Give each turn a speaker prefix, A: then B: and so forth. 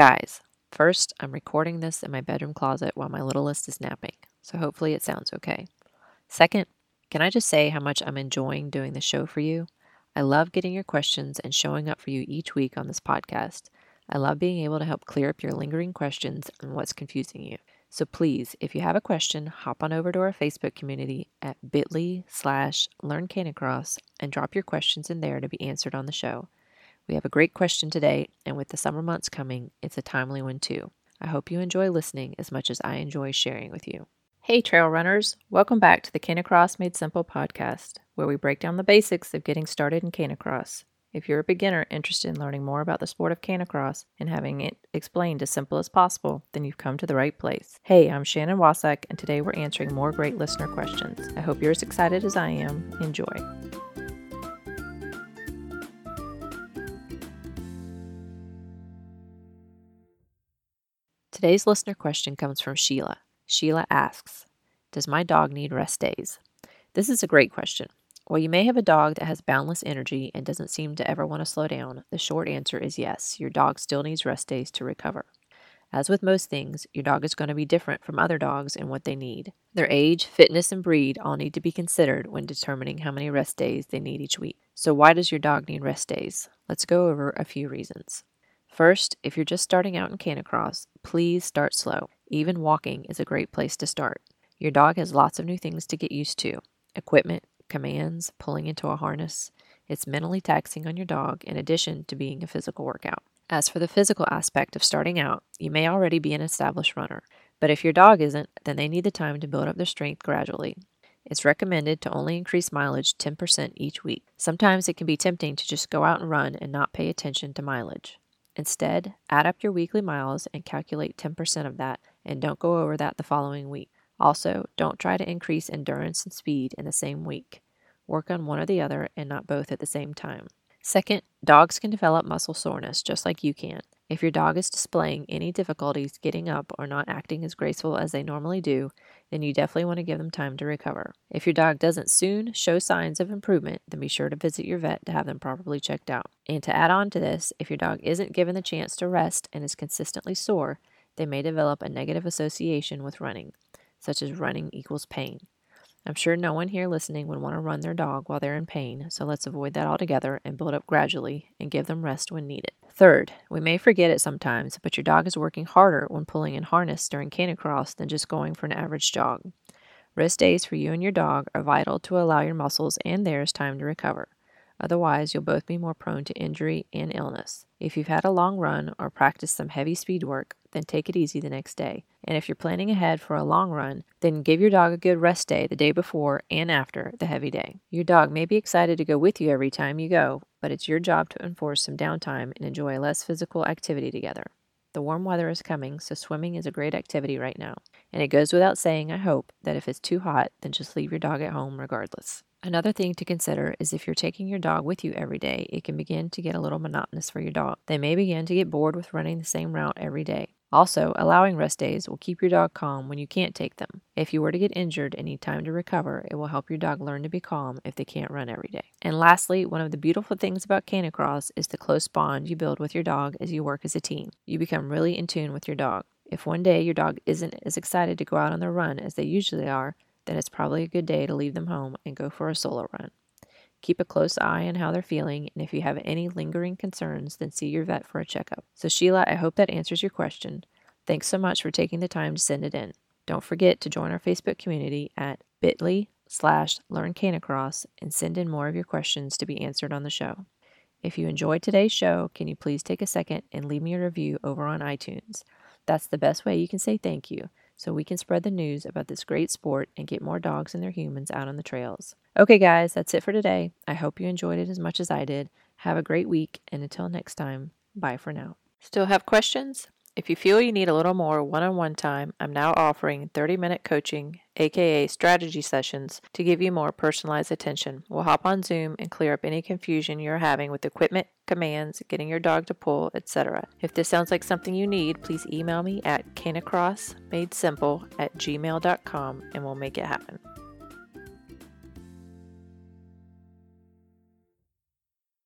A: Guys, first, I'm recording this in my bedroom closet while my littlest is napping, so hopefully it sounds okay. Second, can I just say how much I'm enjoying doing the show for you? I love getting your questions and showing up for you each week on this podcast. I love being able to help clear up your lingering questions and what's confusing you. So please, if you have a question, hop on over to our Facebook community at bit.ly slash learncanicross and drop your questions in there to be answered on the show. We have a great question today, and with the summer months coming, it's a timely one too. I hope you enjoy listening as much as I enjoy sharing with you. Hey, trail runners! Welcome back to the Canicross Made Simple podcast, where we break down the basics of getting started in Canicross. If you're a beginner interested in learning more about the sport of canicross and having it explained as simple as possible, then you've come to the right place. Hey, I'm Shannon Wasak, and today we're answering more great listener questions. I hope you're as excited as I am. Enjoy. Today's listener question comes from Sheila. Sheila asks, Does my dog need rest days? This is a great question. While you may have a dog that has boundless energy and doesn't seem to ever want to slow down, the short answer is yes, your dog still needs rest days to recover. As with most things, your dog is going to be different from other dogs in what they need. Their age, fitness, and breed all need to be considered when determining how many rest days they need each week. So, why does your dog need rest days? Let's go over a few reasons. First, if you're just starting out in canicross, please start slow. Even walking is a great place to start. Your dog has lots of new things to get used to equipment, commands, pulling into a harness. It's mentally taxing on your dog in addition to being a physical workout. As for the physical aspect of starting out, you may already be an established runner, but if your dog isn't, then they need the time to build up their strength gradually. It's recommended to only increase mileage 10% each week. Sometimes it can be tempting to just go out and run and not pay attention to mileage. Instead, add up your weekly miles and calculate 10% of that, and don't go over that the following week. Also, don't try to increase endurance and speed in the same week. Work on one or the other and not both at the same time. Second, dogs can develop muscle soreness just like you can. If your dog is displaying any difficulties getting up or not acting as graceful as they normally do, then you definitely want to give them time to recover. If your dog doesn't soon show signs of improvement, then be sure to visit your vet to have them properly checked out. And to add on to this, if your dog isn't given the chance to rest and is consistently sore, they may develop a negative association with running such as running equals pain. I'm sure no one here listening would want to run their dog while they're in pain, so let's avoid that altogether and build up gradually and give them rest when needed. Third, we may forget it sometimes, but your dog is working harder when pulling in harness during canicross than just going for an average jog. Rest days for you and your dog are vital to allow your muscles and theirs time to recover. Otherwise, you'll both be more prone to injury and illness. If you've had a long run or practiced some heavy speed work, then take it easy the next day. And if you're planning ahead for a long run, then give your dog a good rest day the day before and after the heavy day. Your dog may be excited to go with you every time you go, but it's your job to enforce some downtime and enjoy less physical activity together. The warm weather is coming, so swimming is a great activity right now. And it goes without saying, I hope, that if it's too hot, then just leave your dog at home regardless. Another thing to consider is if you're taking your dog with you every day, it can begin to get a little monotonous for your dog. They may begin to get bored with running the same route every day. Also, allowing rest days will keep your dog calm when you can't take them. If you were to get injured and need time to recover, it will help your dog learn to be calm if they can't run every day. And lastly, one of the beautiful things about Canicross is the close bond you build with your dog as you work as a team. You become really in tune with your dog. If one day your dog isn't as excited to go out on their run as they usually are, then it's probably a good day to leave them home and go for a solo run. Keep a close eye on how they're feeling, and if you have any lingering concerns, then see your vet for a checkup. So, Sheila, I hope that answers your question. Thanks so much for taking the time to send it in. Don't forget to join our Facebook community at bit.ly slash learn canicross and send in more of your questions to be answered on the show. If you enjoyed today's show, can you please take a second and leave me a review over on iTunes? That's the best way you can say thank you so we can spread the news about this great sport and get more dogs and their humans out on the trails. Okay, guys, that's it for today. I hope you enjoyed it as much as I did. Have a great week, and until next time, bye for now. Still have questions? If you feel you need a little more one on one time, I'm now offering 30 minute coaching, aka strategy sessions, to give you more personalized attention. We'll hop on Zoom and clear up any confusion you're having with equipment, commands, getting your dog to pull, etc. If this sounds like something you need, please email me at canicrossmadesimple at gmail.com and we'll make it happen.